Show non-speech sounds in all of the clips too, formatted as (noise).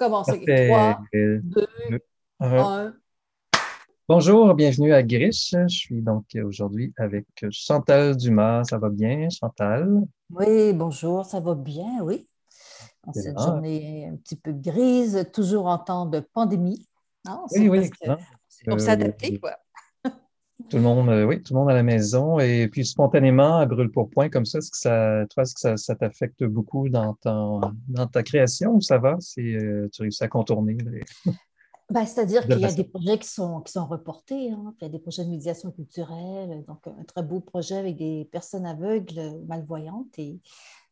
Bon, on recommence. 3, 2, 1. Bonjour, bienvenue à Grish. Je suis donc aujourd'hui avec Chantal Dumas. Ça va bien, Chantal? Oui, bonjour, ça va bien, oui. En cette journée un petit peu grise, toujours en temps de pandémie. oui, oui, pour euh, s'adapter, quoi. Tout le monde, euh, oui, tout le monde à la maison. Et puis spontanément, à brûle pour point comme ça, est-ce que ça, toi, est-ce que ça, t'affecte beaucoup dans, dans ta création ou ça va? Si euh, tu réussis à contourner (laughs) ben, C'est-à-dire qu'il y a des projets qui sont, qui sont reportés. Hein. Il y a des projets de médiation culturelle, donc un très beau projet avec des personnes aveugles, malvoyantes. Et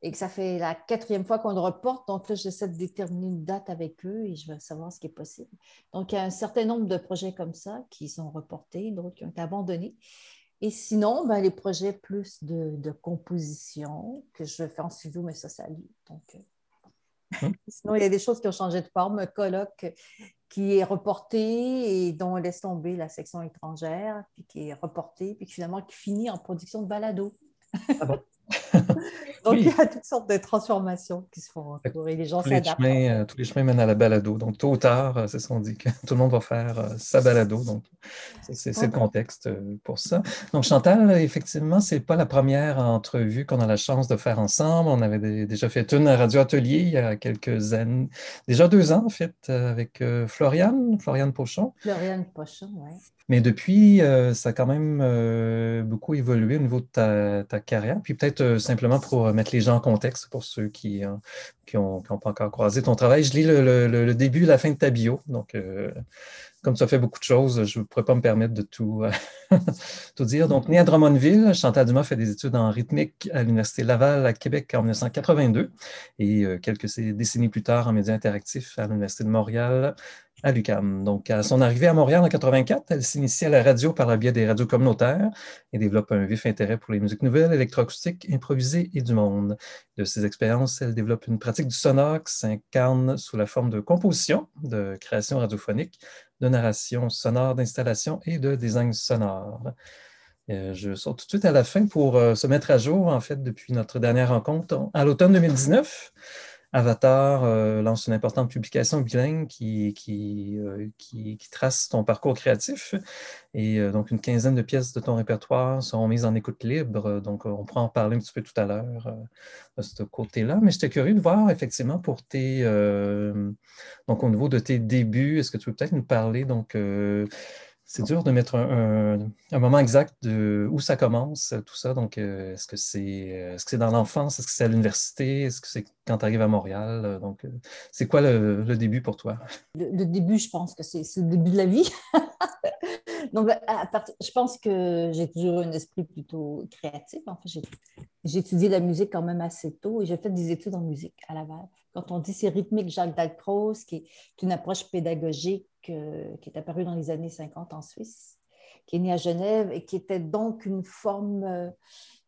et que ça fait la quatrième fois qu'on le reporte. Donc là, j'essaie de déterminer une date avec eux et je veux savoir ce qui est possible. Donc, il y a un certain nombre de projets comme ça qui sont reportés, d'autres qui ont été abandonnés. Et sinon, ben, les projets plus de, composition que je fais en studio, mais ça, ça Donc, euh, hum. (laughs) sinon, il y a des choses qui ont changé de forme. Un colloque qui est reporté et dont on laisse tomber la section étrangère, puis qui est reporté, puis finalement qui finit en production de balado. Ah bon? (laughs) Donc, il y a toutes sortes de transformations qui se font et les gens s'adaptent. Euh, tous les chemins mènent à la balado. Donc, tôt ou tard, euh, c'est ce qu'on dit, que tout le monde va faire euh, sa balado. Donc, c'est le contexte pour ça. Donc, Chantal, effectivement, ce n'est pas la première entrevue qu'on a la chance de faire ensemble. On avait déjà fait une à Radio Atelier il y a quelques années, déjà deux ans, en fait, avec Floriane, Floriane Pochon. Floriane Pochon, oui. Mais depuis, euh, ça a quand même euh, beaucoup évolué au niveau de ta, carrière. Puis peut-être euh, simplement pour mettre les gens en contexte, pour ceux qui n'ont pas encore croisé ton travail, je lis le, début et la fin de ta bio. Donc, comme tu as fait beaucoup de choses, je ne pourrais pas me permettre de tout, (laughs) tout dire. Donc, né à Drummondville, Chantal Dumas fait des études en rythmique à l'Université Laval à Québec en 1982 et quelques décennies plus tard en médias interactifs à l'Université de Montréal à l'UQAM. Donc, à son arrivée à Montréal en 84, elle s'initie à la radio par le biais des radios communautaires et développe un vif intérêt pour les musiques nouvelles, électroacoustiques, improvisées et du monde. De ses expériences, elle développe une pratique du sonore qui s'incarne sous la forme de composition, de création radiophonique, de narration sonore, d'installation et de design sonore. Euh, je saute tout de suite à la fin pour euh, se mettre à jour, en fait, depuis notre dernière rencontre à l'automne 2019. Avatar euh, lance une importante publication bilingue qui, euh, trace ton parcours créatif. Et euh, donc, une quinzaine de pièces de ton répertoire sont mises en écoute libre. Donc, on pourra en parler un petit peu tout à l'heure de ce côté-là. Mais j'étais curieux de voir, effectivement, pour tes. donc, au niveau de tes débuts, est-ce que tu peux peut-être nous parler donc, c'est dur de mettre un, moment exact de où ça commence, tout ça. Donc, euh, est-ce que c'est est -ce dans l'enfance? Est-ce que c'est à l'université? Est-ce que c'est quand tu arrives à Montréal? Donc, euh, c'est quoi le, début pour toi? Le, début, je pense que c'est le début de la vie. (laughs) Donc, je pense que j'ai toujours un esprit plutôt créatif. En fait, j'ai étudié la musique quand même assez tôt et j'ai fait des études en musique à Laval. Quand on dit c'est rythmique, Jacques Dalcroze, qui est une approche pédagogique qui est apparu dans les années 50 en Suisse, qui est né à Genève et qui était donc une forme euh,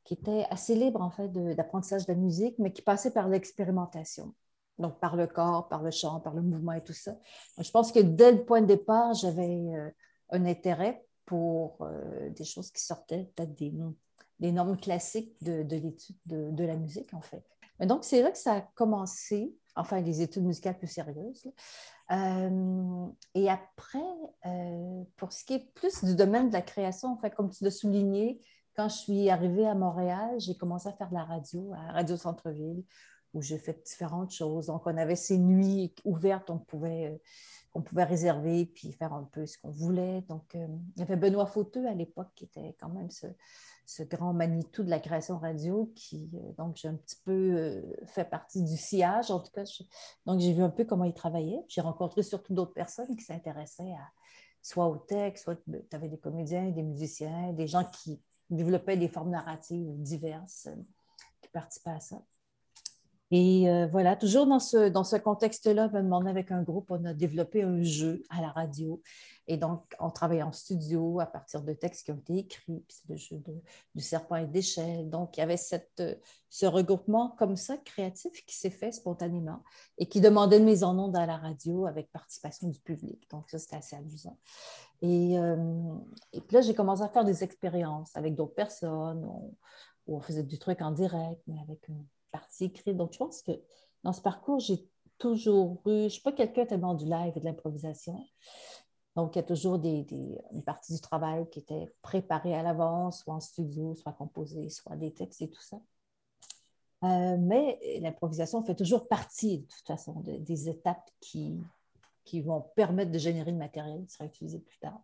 qui était assez libre en fait d'apprentissage de, la musique, mais qui passait par l'expérimentation. Donc par le corps, par le chant, par le mouvement et tout ça. je pense que dès le point de départ, j'avais euh, un intérêt pour euh, des choses qui sortaient peut-être des, normes classiques de, de l'étude de, de, la musique en fait. Mais donc c'est là que ça a commencé, enfin les études musicales plus sérieuses. Euh, et après, euh, pour ce qui est plus du domaine de la création, en fait, comme tu l'as souligné, quand je suis arrivée à Montréal, j'ai commencé à faire de la radio, à Radio Centre-Ville, où j'ai fait différentes choses. Donc, on avait ces nuits ouvertes, on pouvait, euh, pouvait réserver puis faire un peu ce qu'on voulait. Donc, il y avait Benoît Fauteux à l'époque qui était quand même ce, ce grand Manitou de la création radio qui, euh, donc, j'ai un petit peu euh, fait partie du sillage, en tout cas. donc, j'ai vu un peu comment il travaillait. J'ai rencontré surtout d'autres personnes qui s'intéressaient à soit au texte, soit ben, tu avais des comédiens, des musiciens, des gens qui développaient des formes narratives diverses euh, qui participaient à ça. Et voilà, toujours dans ce, dans ce contexte-là, me demandait avec un groupe, on a développé un jeu à la radio et donc, on travaille en studio à partir de textes qui ont été écrits, puis c'est le jeu du serpent et d'échelle. Donc, il y avait cette, ce regroupement comme ça, créatif, qui s'est fait spontanément et qui demandait une mise en onde à la radio avec participation du public. Donc, ça, c'était assez amusant. Et, euh, puis là, j'ai commencé à faire des expériences avec d'autres personnes, où on faisait du truc en direct, mais avec partie écrite. Donc, je pense que dans ce parcours, j'ai toujours eu, je ne suis pas quelqu'un tellement du live et de l'improvisation. Donc, il y a toujours des, une partie du travail qui était préparée à l'avance, soit en studio, soit composée, soit des textes et tout ça. Euh, mais l'improvisation fait toujours partie, de toute façon, des étapes qui, qui vont permettre de générer le matériel qui sera utilisé plus tard.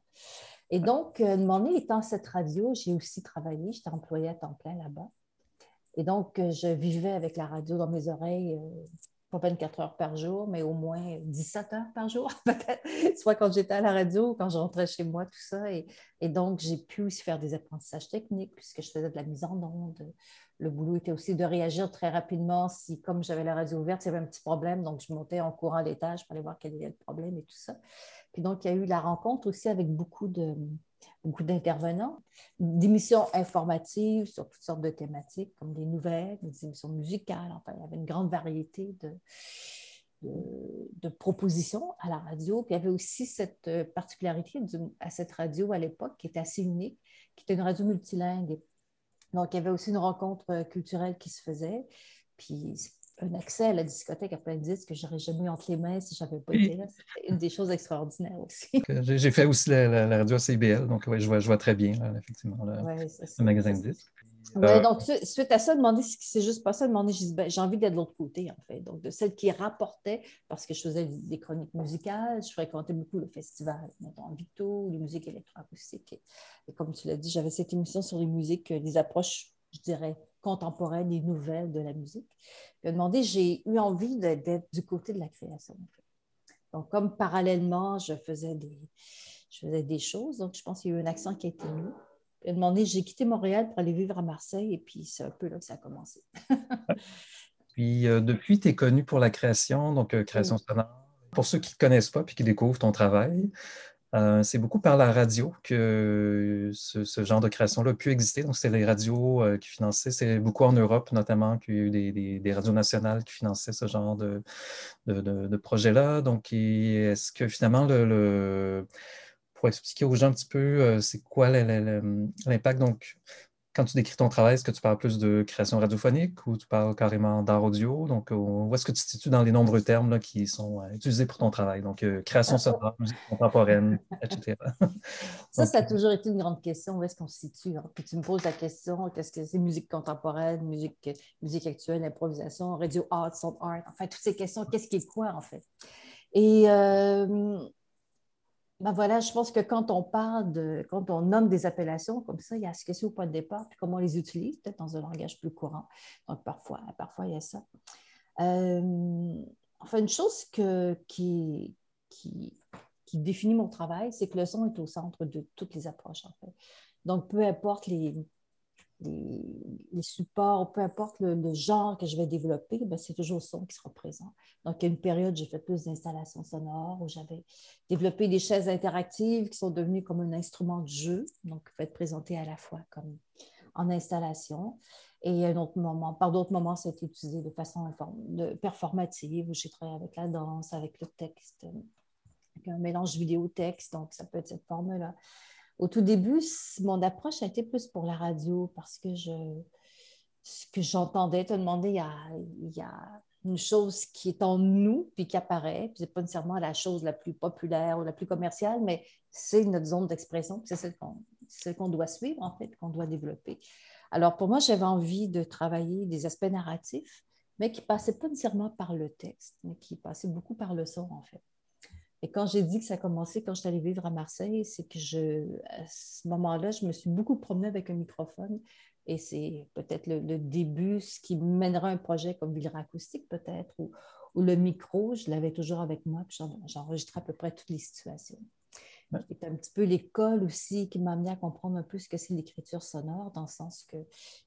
Et donc, euh, mon étant cette radio, j'ai aussi travaillé, j'étais employée à temps plein là-bas. Et donc, euh, je vivais avec la radio dans mes oreilles pas 24 heures par jour, mais au moins 17 heures par jour, (laughs) peut-être, soit quand j'étais à la radio, quand je rentrais chez moi, tout ça. Et, donc, j'ai pu aussi faire des apprentissages techniques puisque je faisais de la mise en onde. Le boulot était aussi de réagir très rapidement si, comme j'avais la radio ouverte, il y avait un petit problème. Donc, je montais en courant l'étage pour aller voir quel était le problème et tout ça. Puis donc, il y a eu la rencontre aussi avec beaucoup de, beaucoup d'intervenants, d'émissions informatives sur toutes sortes de thématiques, comme des nouvelles, des émissions musicales. Enfin, il y avait une grande variété de, de, propositions à la radio. Puis il y avait aussi cette particularité à cette radio à l'époque qui était assez unique, qui était une radio multilingue. Donc, il y avait aussi une rencontre culturelle qui se faisait. Puis un accès à la discothèque à plein de disques que j'aurais jamais eu entre les mains si j'avais pas été là. C'était une des choses extraordinaires aussi. J'ai fait aussi la, radio CBL, donc ouais, je, vois, je vois très bien, effectivement, le, magasin de disques. Euh, donc, suite à ça, demander ce qui s'est juste passé, demander, ben, j'ai envie d'être de l'autre côté, en fait. Donc, de celle qui rapportait, parce que je faisais des chroniques musicales, je fréquentais beaucoup le festival, en Victo, les musiques électroacoustiques. Et, et comme tu l'as dit, j'avais cette émission sur les musiques, les approches, je dirais, contemporaine et nouvelles de la musique. Puis, demandé, j'ai eu envie d'être du côté de la création. Donc, comme parallèlement, je faisais des, je faisais des choses, donc je pense qu'il y a eu un accent qui a été mis. Puis, demandé, j'ai quitté Montréal pour aller vivre à Marseille, et puis c'est un peu là que ça a commencé. (laughs) puis, euh, depuis, tu es connu pour la création, donc euh, création sonore. Pour ceux qui ne te connaissent pas puis qui découvrent ton travail, euh, c'est beaucoup par la radio que ce, genre de création-là a pu exister. Donc, c'est les radios euh, qui finançaient. C'est beaucoup en Europe, notamment, qu'il y a eu des, radios nationales qui finançaient ce genre de, projet-là. Donc, est-ce que finalement, le, pour expliquer aux gens un petit peu euh, c'est quoi l'impact, donc quand tu décris ton travail, est-ce que tu parles plus de création radiophonique ou tu parles carrément d'art audio? Donc, où est-ce que tu te situes dans les nombreux termes qui sont euh, utilisés pour ton travail? Donc, euh, création sonore, musique contemporaine, etc. (laughs) Ça, ça a toujours été une grande question. Où est-ce qu'on se situe? Hein? Puis tu me poses la question, qu'est-ce que c'est musique contemporaine, musique, musique actuelle, improvisation, radio art, sound art? Enfin, toutes ces questions, qu'est-ce qui est quoi, en fait? Et euh, ben voilà, je pense que quand on parle de, quand on nomme des appellations comme ça, il y a ce que c'est au point de départ, puis comment on les utilise, peut-être dans un langage plus courant. Donc, parfois, parfois il y a ça. Euh, enfin, une chose que, qui, qui, qui, définit mon travail, c'est que le son est au centre de toutes les approches, en fait. Donc, peu importe les, les, supports, peu importe le, genre que je vais développer, ben, c'est toujours le son qui sera présent. Donc, a une période, j'ai fait plus d'installations sonores où j'avais développé des chaises interactives qui sont devenues comme un instrument de jeu, donc qui peut être présenté à la fois comme en installation. Et un autre moment, par d'autres moments, ça a été utilisé de façon de performative, où j'ai travaillé avec la danse, avec le texte, avec un mélange vidéo-texte, donc ça peut être cette forme-là. Au tout début, mon approche a été plus pour la radio parce que ce que j'entendais te demander, il il y, a, une chose qui est en nous puis qui apparaît. Puis n'est pas nécessairement la chose la plus populaire ou la plus commerciale, mais c'est notre zone d'expression. C'est celle qu'on doit suivre, en fait, qu'on doit développer. Alors, pour moi, j'avais envie de travailler des aspects narratifs, mais qui passaient pas nécessairement par le texte, mais qui passaient beaucoup par le son, en fait. Et quand j'ai dit que ça a commencé quand je suis allée vivre à Marseille, c'est que à ce moment-là, je me suis beaucoup promenée avec un microphone. Et c'est peut-être le, début, ce qui mènera un projet comme Villera Acoustique, peut-être, ou, le micro, je l'avais toujours avec moi, puis j'enregistrais à peu près toutes les situations. C'était un petit peu l'école aussi qui m'a amené à comprendre un peu ce que c'est l'écriture sonore, dans le sens que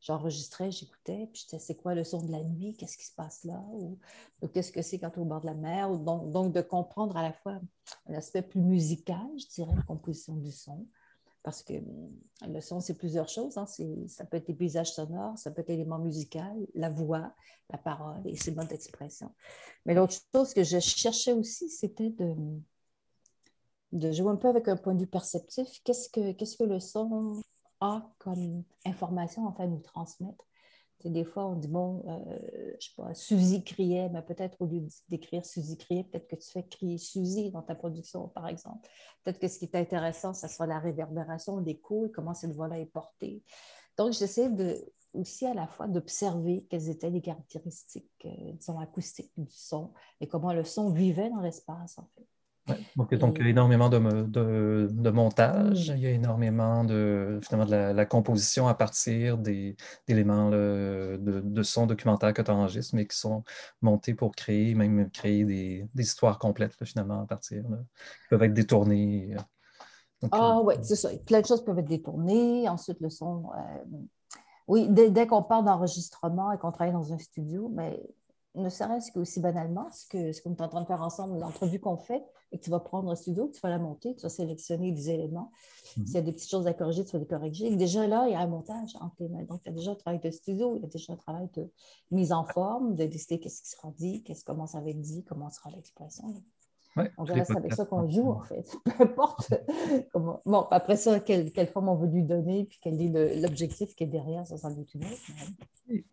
j'enregistrais, j'écoutais, puis j'étais, c'est quoi le son de la nuit, qu'est-ce qui se passe là, ou, qu'est-ce que c'est quand tu es au bord de la mer, donc, donc de comprendre à la fois l'aspect plus musical, je dirais, la composition du son, parce que hum, le son, c'est plusieurs choses. Hein. ça peut être des paysages sonores, ça peut être l'élément musical, la voix, la parole et ses modes d'expression. Mais l'autre chose que je cherchais aussi, c'était de, de jouer un peu avec un point de vue perceptif. Qu'est-ce que, le son a comme information en fait, à nous transmettre? des fois, on dit, bon, euh, je sais pas, Suzy criait, mais peut-être au lieu d'écrire Suzy criait, peut-être que tu fais crier Suzy dans ta production, par exemple. Peut-être que ce qui est intéressant, ce sera la réverbération, l'écho et comment cette voix-là est portée. Donc, j'essaie aussi à la fois d'observer quelles étaient les caractéristiques, euh, disons, acoustiques du son et comment le son vivait dans l'espace, en fait donc, donc, il y a énormément de, de, de, montage, il y a énormément de, finalement, de la, composition à partir d'éléments de, de, son documentaire que tu enregistres, mais qui sont montés pour créer, même créer des, des histoires complètes, finalement, à partir, qui peuvent être détournées. Euh, ah oui, c'est ça. Plein de choses peuvent être détournées. Ensuite, le son. Euh, oui, dès, dès qu'on parle d'enregistrement et qu'on travaille dans un studio, mais ne serait-ce qu'aussi banalement, ce que ce qu'on est en train de faire ensemble, l'entrevue qu'on fait, et que tu vas prendre un studio, tu vas la monter, tu vas sélectionner des éléments. Mhm. S'il y a des petites choses à corriger, tu vas les corriger. déjà là, il y a un montage entre mains. Donc, il y a déjà un travail de studio, il y a déjà un travail de mise en forme, de décider qu'est-ce qui sera dit, qu'est-ce, comment ça va être dit, comment sera l'expression. Ouais, on verra avec ça qu'on joue, en fait. (laughs) Peu importe. (laughs) comment... Bon, après ça, quelle, quelle, forme on veut lui donner, puis quel est l'objectif qui est derrière, ça, sans doute une autre.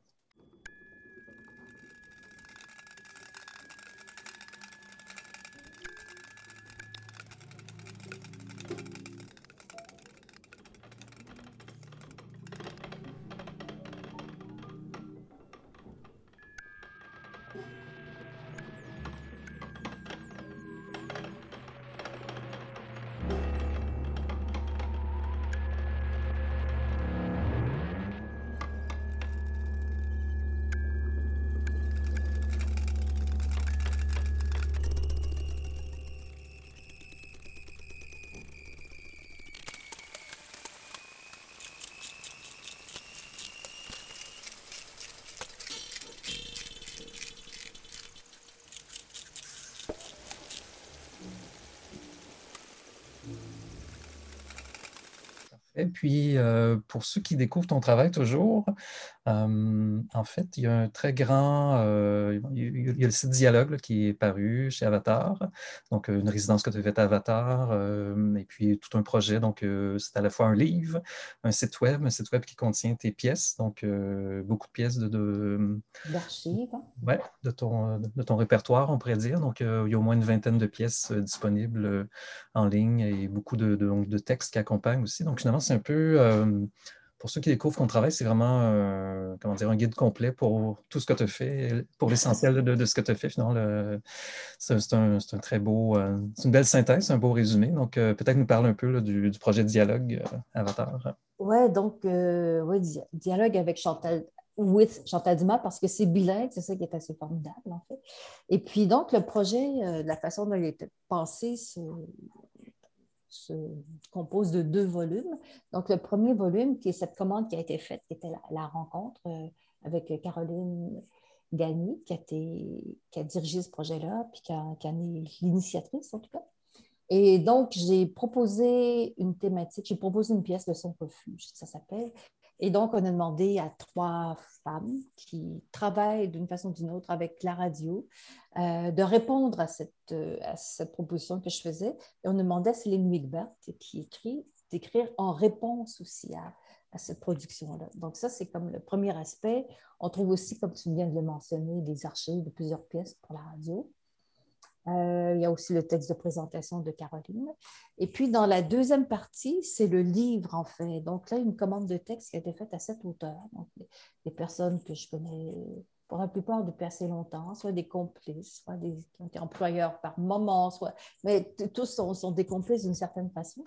Et puis, euh, pour ceux qui découvrent ton travail toujours, euh, en fait, il y a un très grand, euh, il y a le site Dialogue qui est paru chez Avatar, donc une résidence que tu as faite à Avatar, et puis tout un projet, donc c'est à la fois un livre, un site web, un site web qui contient tes pièces, donc beaucoup de pièces de... D'archives. Hein. Oui, de ton, de ton répertoire, on pourrait dire. Donc, il y a au moins une vingtaine de pièces disponibles en ligne et beaucoup de, de, de textes qui accompagnent aussi. Donc, finalement, c'est un peu, pour ceux qui découvrent ton travail, c'est vraiment euh, comment dire, un guide complet pour tout ce que tu fais, pour l'essentiel de, ce que tu fais. C'est un, très beau, euh, c'est une belle synthèse, un beau résumé. Donc, peut-être nous parler un peu du, projet Dialogue Avatar. Oui, donc, ouais, Dialogue avec Chantal with Chantal Dumas parce que c'est bilingue, c'est ça qui est assez formidable en fait. Et puis donc le projet, la façon dont il est pensé, se compose de deux volumes. Donc, le premier volume, qui est cette commande qui a été faite, qui était la, rencontre euh, avec Caroline Gagny, qui a, a dirigé ce projet-là, puis qui, a, qui en est l'initiatrice, en tout cas. Et donc, j'ai proposé une thématique, j'ai proposé une pièce de son refuge, ça s'appelle, et donc, on a demandé à trois femmes qui travaillent d'une façon ou d'une autre avec la radio euh, de répondre à cette, euh, à cette, proposition que je faisais. Et on demandait à Céline Wigbert, qui écrit, d'écrire en réponse aussi à, à cette production-là. Donc, ça, c'est comme le premier aspect. On trouve aussi, comme tu viens de le mentionner, des archives de plusieurs pièces pour la radio. Euh, il y a aussi le texte de présentation de Caroline. Et puis, dans la deuxième partie, c'est le livre, en fait. Donc là, une commande de texte qui a été faite à cet auteur. Donc, des personnes que je connais pour la plupart depuis assez longtemps, soit des complices, soit des employeurs par moment, soit... mais tous sont, des complices d'une certaine façon.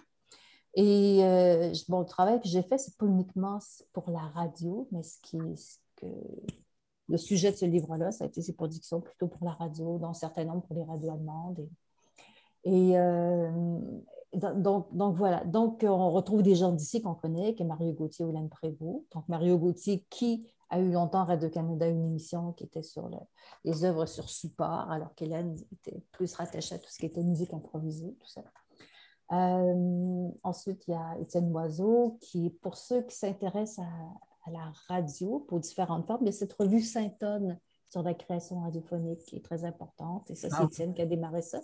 Et euh, le travail que j'ai fait, c'est pas uniquement pour la radio, mais ce qui, ce que le sujet de ce livre-là, ça a été ses productions plutôt pour la radio, dans certains nombres pour les radios allemandes. Et, euh, donc, voilà. Donc, on retrouve des gens d'ici qu'on connaît, qui est Mario Gauthier ou Hélène Prévost. Donc, Mario Gauthier, qui a eu longtemps Radio-Canada une émission qui était sur les œuvres sur support, alors qu'Hélène était plus rattachée à tout ce qui était musique improvisée, tout ça. Euh, ensuite, il y a Étienne Loiseau, qui, pour ceux qui s'intéressent à, la radio pour différentes formes. Il y a cette revue Saint-Onne sur la création radiophonique qui est très importante. Et ça, c'est ah. Étienne qui a démarré ça.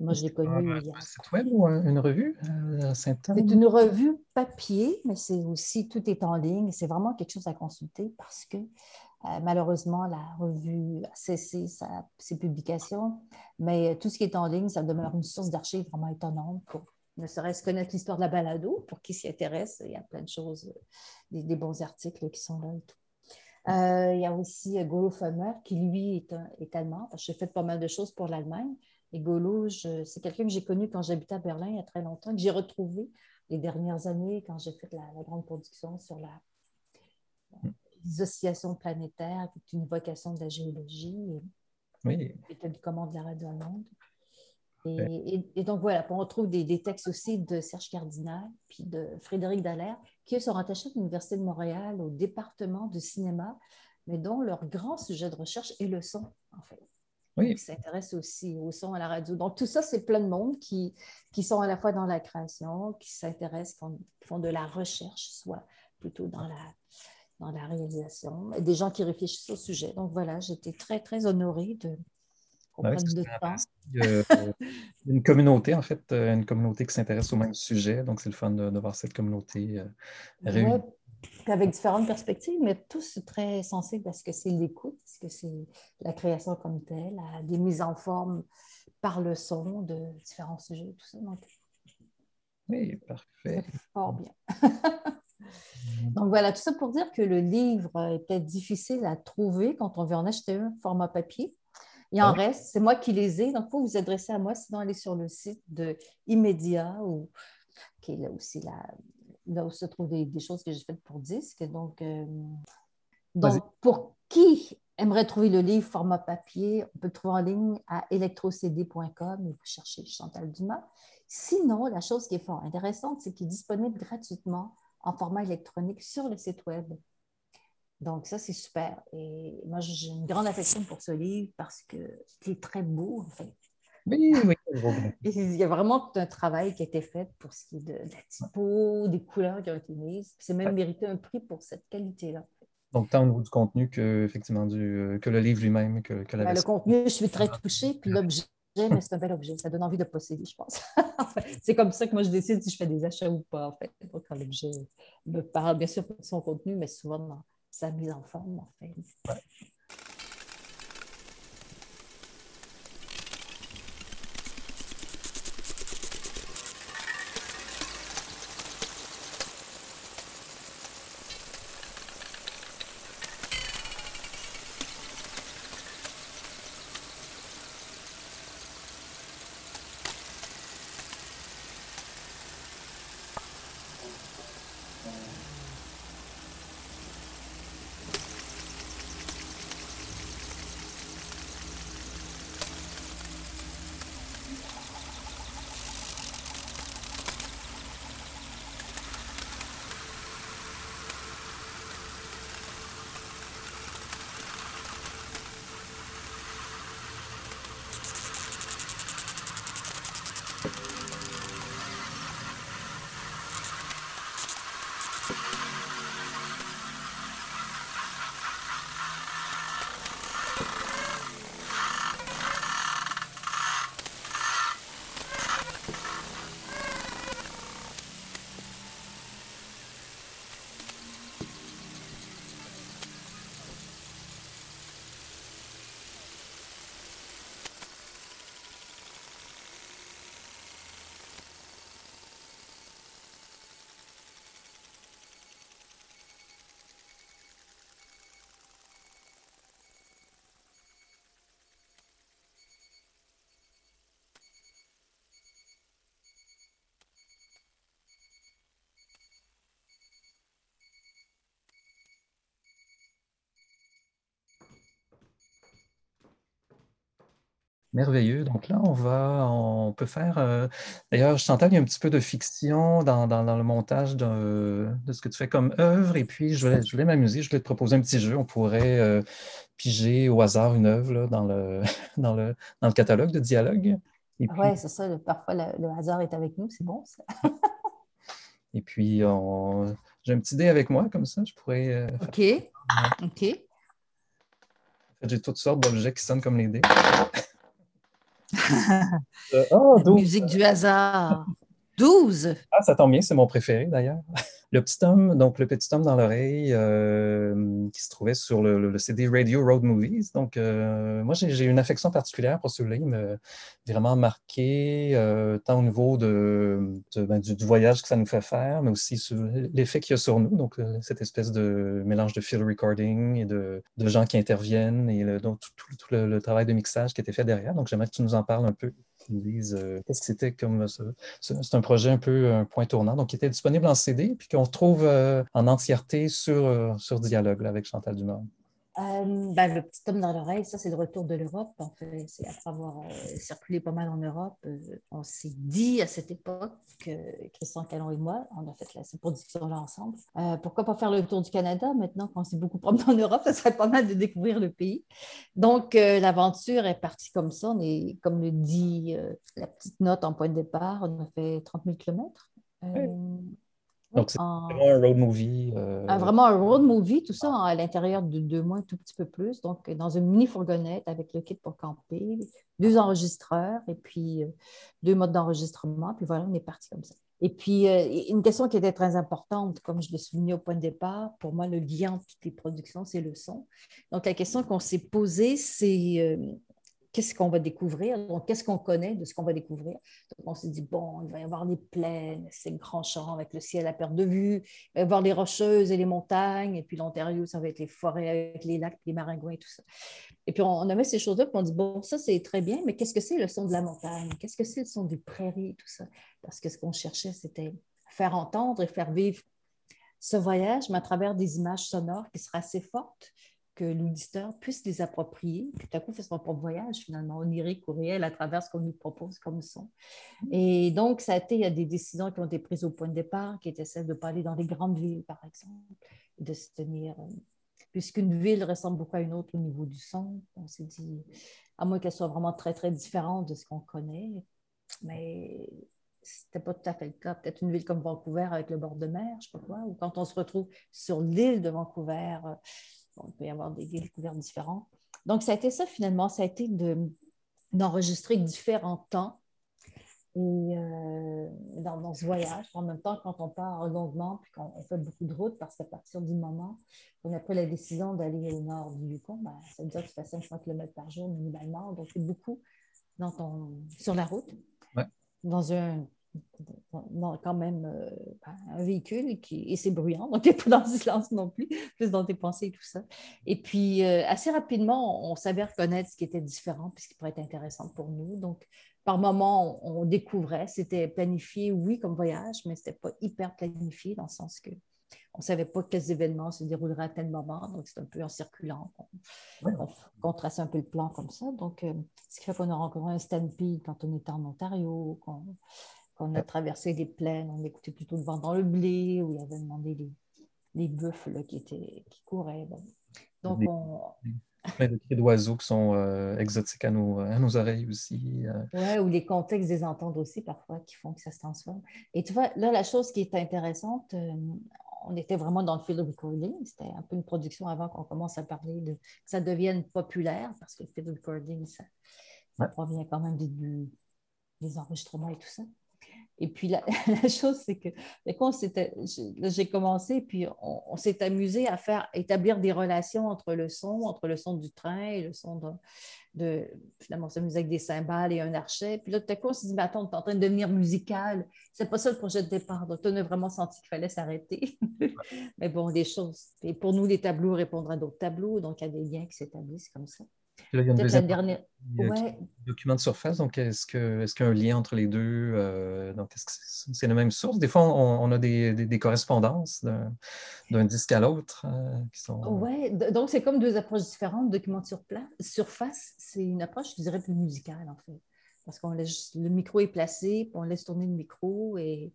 Moi, je l'ai connu. Un, un site web ou une revue euh, C'est une revue papier, mais c'est aussi, tout est en ligne. C'est vraiment quelque chose à consulter parce que euh, malheureusement, la revue a cessé ses publications, mais tout ce qui est en ligne, ça demeure une source d'archives vraiment étonnante pour ne serait-ce connaître l'histoire de la balado, pour qui s'y intéresse. Il y a plein de choses, des, bons articles qui sont là et tout. Euh, il y a aussi Golo Fammer, qui lui est, est allemand. J'ai fait pas mal de choses pour l'Allemagne. Et Golo, c'est quelqu'un que j'ai connu quand j'habitais à Berlin il y a très longtemps, que j'ai retrouvé les dernières années quand j'ai fait la, grande production sur la, les oscillations planétaires, qui est une vocation de la géologie. Et, oui. était du commande de la radio allemande. Et, et, donc voilà, on retrouve des, textes aussi de Serge Cardinal, puis de Frédéric Dallaire, qui sont rattachés à l'Université de Montréal, au département de cinéma, mais dont leur grand sujet de recherche est le son, en fait. Oui. Qui s'intéressent aussi au son, à la radio. Donc tout ça, c'est plein de monde qui, qui sont à la fois dans la création, qui s'intéressent, qui font de la recherche, soit plutôt dans la, dans la réalisation, des gens qui réfléchissent au sujet. Donc voilà, j'étais très, très honorée de, a (laughs) une communauté, en fait, euh, une communauté qui s'intéresse au même sujet. Donc, c'est le fun de, voir cette communauté euh, réunie. avec différentes perspectives, mais tous très sensibles parce que c'est l'écoute, parce que c'est la création comme telle, des mises en forme par le son de différents sujets, tout ça. Donc, oui, parfait. Fort bien. (laughs) Donc voilà, tout ça pour dire que le livre était difficile à trouver quand on veut en acheter un format papier. Il en reste, c'est moi qui les ai, donc il faut vous adresser à moi, sinon allez sur le site de Immédiat, ou, qui est là aussi là, où se trouvent des, choses que j'ai faites pour disque. Donc, euh, donc pour qui aimerait trouver le livre format papier, on peut le trouver en ligne à electrocd.com et vous cherchez Chantal Dumas. Sinon, la chose qui est fort intéressante, c'est qu'il est disponible gratuitement en format électronique sur le site web. Donc, ça, c'est super. Et moi, j'ai une grande affection pour ce livre parce que c'est très beau, en fait. Oui, oui. (laughs) il y a vraiment un travail qui a été fait pour ce qui est de, la typo, des couleurs qui ont été mises. C'est même mérité un prix pour cette qualité-là. Donc, tant au niveau du contenu que, effectivement, du, euh, que le livre lui-même, que, que la ben, Le contenu, je suis très touchée. Puis l'objet, mais c'est un bel objet. Ça donne envie de posséder, je pense. (laughs) c'est comme ça que moi, je décide si je fais des achats ou pas, en fait. Quand l'objet me parle, bien sûr, pour son contenu, mais souvent dans sa mise en forme, en fait. Merveilleux. Donc là, on va, on peut faire. Euh, d'ailleurs, Chantal, il y a un petit peu de fiction dans, le montage de, ce que tu fais comme œuvre. Et puis, je voulais, je voulais m'amuser. Je voulais te proposer un petit jeu. On pourrait euh, piger au hasard une œuvre dans, le, (laughs) dans, le, dans le catalogue de dialogue. Oui, c'est ça. Parfois, le, hasard est avec nous. C'est bon, ça. (laughs) et puis, j'ai un petit dé avec moi, comme ça. Je pourrais. Euh, OK. OK. J'ai toutes sortes d'objets qui sonnent comme les dés. (laughs) oh, Musique du hasard. 12. Ah, ça tombe bien, c'est mon préféré d'ailleurs. (laughs) Le petit homme, donc le petit homme dans l'oreille euh, qui se trouvait sur le, CD Radio Road Movies. Donc, euh, moi, j'ai une affection particulière pour celui-là. Il m'a vraiment marqué, euh, tant au niveau ben, du, voyage que ça nous fait faire, mais aussi l'effet qu'il y a sur nous. Donc, cette espèce de mélange de field recording et de, gens qui interviennent et donc, tout, tout le, travail de mixage qui a été fait derrière. Donc, j'aimerais que tu nous en parles un peu euh, qu'est-ce que c'était comme ça. C'est un projet un peu un point tournant, donc qui était disponible en CD, puis qu'on retrouve euh, en entièreté sur, euh, sur Dialogue avec Chantal Dumas. Euh, ben, le petit homme dans l'oreille, ça, c'est le retour de l'Europe. En fait, c'est après avoir euh, circulé pas mal en Europe, euh, on s'est dit à cette époque, Christian Calon et moi, on a fait la, cette production-là ensemble. pourquoi pas faire le tour du Canada maintenant qu'on s'est beaucoup promené en Europe? Ça serait pas mal de découvrir le pays. Donc, l'aventure est partie comme ça. On est, comme le dit la petite note en point de départ, on a fait 30 000 kilomètres. Donc, c'est vraiment un road movie. Euh, ah, vraiment un road movie, tout ça à l'intérieur de deux mois, un tout petit peu plus. Donc, dans une mini-fourgonnette avec le kit pour camper, deux enregistreurs et puis euh, deux modes d'enregistrement. Puis voilà, on est parti comme ça. Et puis, euh, une question qui était très importante, comme je l'ai souligné au point de départ, pour moi, le lien entre toutes les productions, c'est le son. Donc, la question qu'on s'est posée, c'est qu'est-ce qu'on va découvrir, donc qu'est-ce qu'on connaît de ce qu'on va découvrir? Donc on s'est dit, bon, il va y avoir les plaines, ces grands champs avec le ciel à perte de vue, il va y avoir les rocheuses et les montagnes, et puis l'Ontario, ça va être les forêts avec les lacs, les maringouins et tout ça. Et puis on, a mis ces choses-là, puis on dit, bon, ça c'est très bien, mais qu'est-ce que c'est le son de la montagne? Qu'est-ce que c'est le son du prairie, tout ça? Parce que ce qu'on cherchait, c'était faire entendre et faire vivre ce voyage, mais à travers des images sonores qui seraient assez fortes, que l'auditeur puisse les approprier, tout à coup fait son propre voyage finalement, onirique ou réel à travers ce qu'on nous propose comme son. Et donc, ça a été, il y a des décisions qui ont été prises au point de départ, qui étaient celles de ne pas aller dans les grandes villes, par exemple, de se tenir, euh, puisqu'une ville ressemble beaucoup à une autre au niveau du son, on s'est dit, à moins qu'elle soit vraiment très, très différente de ce qu'on connaît, mais c'était pas tout à fait le cas. Peut-être une ville comme Vancouver avec le bord de mer, je sais pas quoi, ou quand on se retrouve sur l'île de Vancouver, il peut y avoir des découvertes différentes. Donc, ça a été ça finalement, ça a été d'enregistrer différents temps et euh, dans, ce voyage. En même temps, quand on part longuement, puis qu'on fait beaucoup de routes, parce qu'à partir du moment qu'on a pris la décision d'aller au nord du Yukon, ben, ça veut dire que tu fais 500 km par jour minimalement. Donc, c'est beaucoup dans ton, sur la route, dans un quand même euh, un véhicule qui, et c'est bruyant, donc tu n'es pas dans le silence non plus, plus dans tes pensées et tout ça. Et puis, euh, assez rapidement, on, savait reconnaître ce qui était différent puis ce qui pourrait être intéressant pour nous. Donc, par moment, on, découvrait, c'était planifié, oui, comme voyage, mais ce n'était pas hyper planifié dans le sens que on ne savait pas quels événements se dérouleraient à tel moment, donc c'est un peu en circulant qu'on traçait un peu le plan comme ça. Donc, euh, ce qui fait qu'on a rencontré un stampede quand on était en Ontario, on a traversé des plaines, on écoutait plutôt le vent dans le blé, où il y avait demandé les, les buffles qui, étaient, qui couraient. Donc, on. (laughs) des cris d'oiseaux qui sont euh, exotiques à nos, à nos, oreilles aussi. Euh. Oui, ou les contextes des ententes aussi, parfois, qui font que ça se transforme. Et tu vois, là, la chose qui est intéressante, euh, on était vraiment dans le field recording. C'était un peu une production avant qu'on commence à parler de que ça devienne populaire, parce que le field recording, ça, ça provient quand même des, des enregistrements et tout ça. Et puis (laughs) la, chose, c'est que quand j'ai commencé, puis on, s'est amusé à faire établir des relations entre le son, entre le son du train et le son de, de finalement, on s'amusait avec des cymbales et un archet. Puis là, tout à coup, on s'est dit, mais attends, on est en train de devenir musical. C'est pas ça le projet de départ. Donc, on a vraiment senti qu'il fallait s'arrêter. (laughs) mais bon, des choses. Et pour nous, les tableaux répondent à d'autres tableaux. Donc, il y a des liens qui s'établissent comme ça il y a une deuxième dernière... document de surface. Donc, est-ce qu'il est y a un lien entre les deux? Euh, donc, est-ce que c'est la même source? Des fois, on, a des, des, correspondances d'un disque à l'autre euh, qui sont. Oui, donc c'est comme deux approches différentes. Document de surface, c'est une approche, je dirais, plus musicale, en fait. Parce qu'on laisse le micro est placé, puis on laisse tourner le micro et,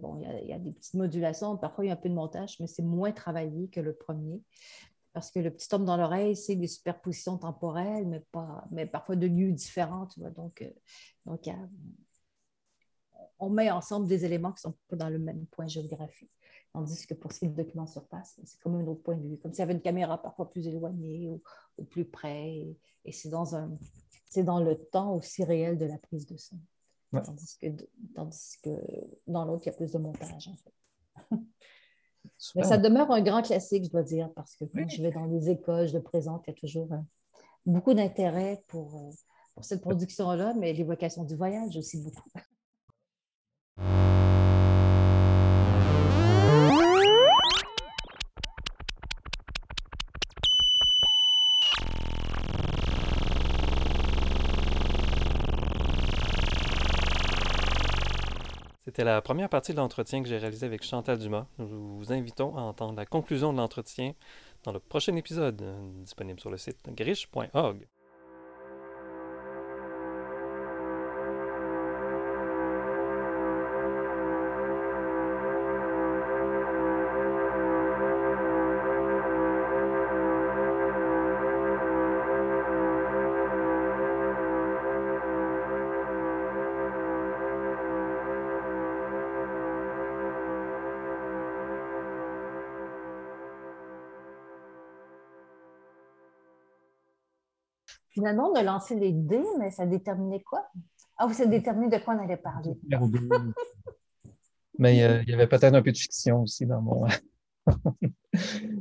bon, il y, il y, a, des petites modulations. Parfois, il y a un peu de montage, mais c'est moins travaillé que le premier parce que le petit homme dans l'oreille, c'est des superpositions temporelles, mais, pas, mais parfois de lieux différents, tu vois. Donc, euh, donc on met ensemble des éléments qui ne sont pas dans le même point géographique. Tandis que pour ce qui est de document sur place, c'est comme un autre point de vue, comme s'il y avait une caméra parfois plus éloignée ou, plus près. Et, c'est dans, un, dans le temps aussi réel de la prise de son. Tandis, que, tandis que dans l'autre, il y a plus de montage, en fait. (laughs) Mais ça demeure un grand classique, je dois dire, parce que quand je vais dans les écoles, je le présente, il y a toujours euh, beaucoup d'intérêt pour, euh, pour cette production-là, mais l'évocation du voyage aussi beaucoup. C'était la première partie de l'entretien que j'ai réalisé avec Chantal Dumas. Nous vous invitons à entendre la conclusion de l'entretien dans le prochain épisode, disponible sur le site griche.org. finalement, on a lancé les dés, mais ça déterminait quoi? Ah, vous ça déterminé de quoi on allait parler? (laughs) mais euh, il y avait peut-être un peu de fiction aussi dans mon. (laughs)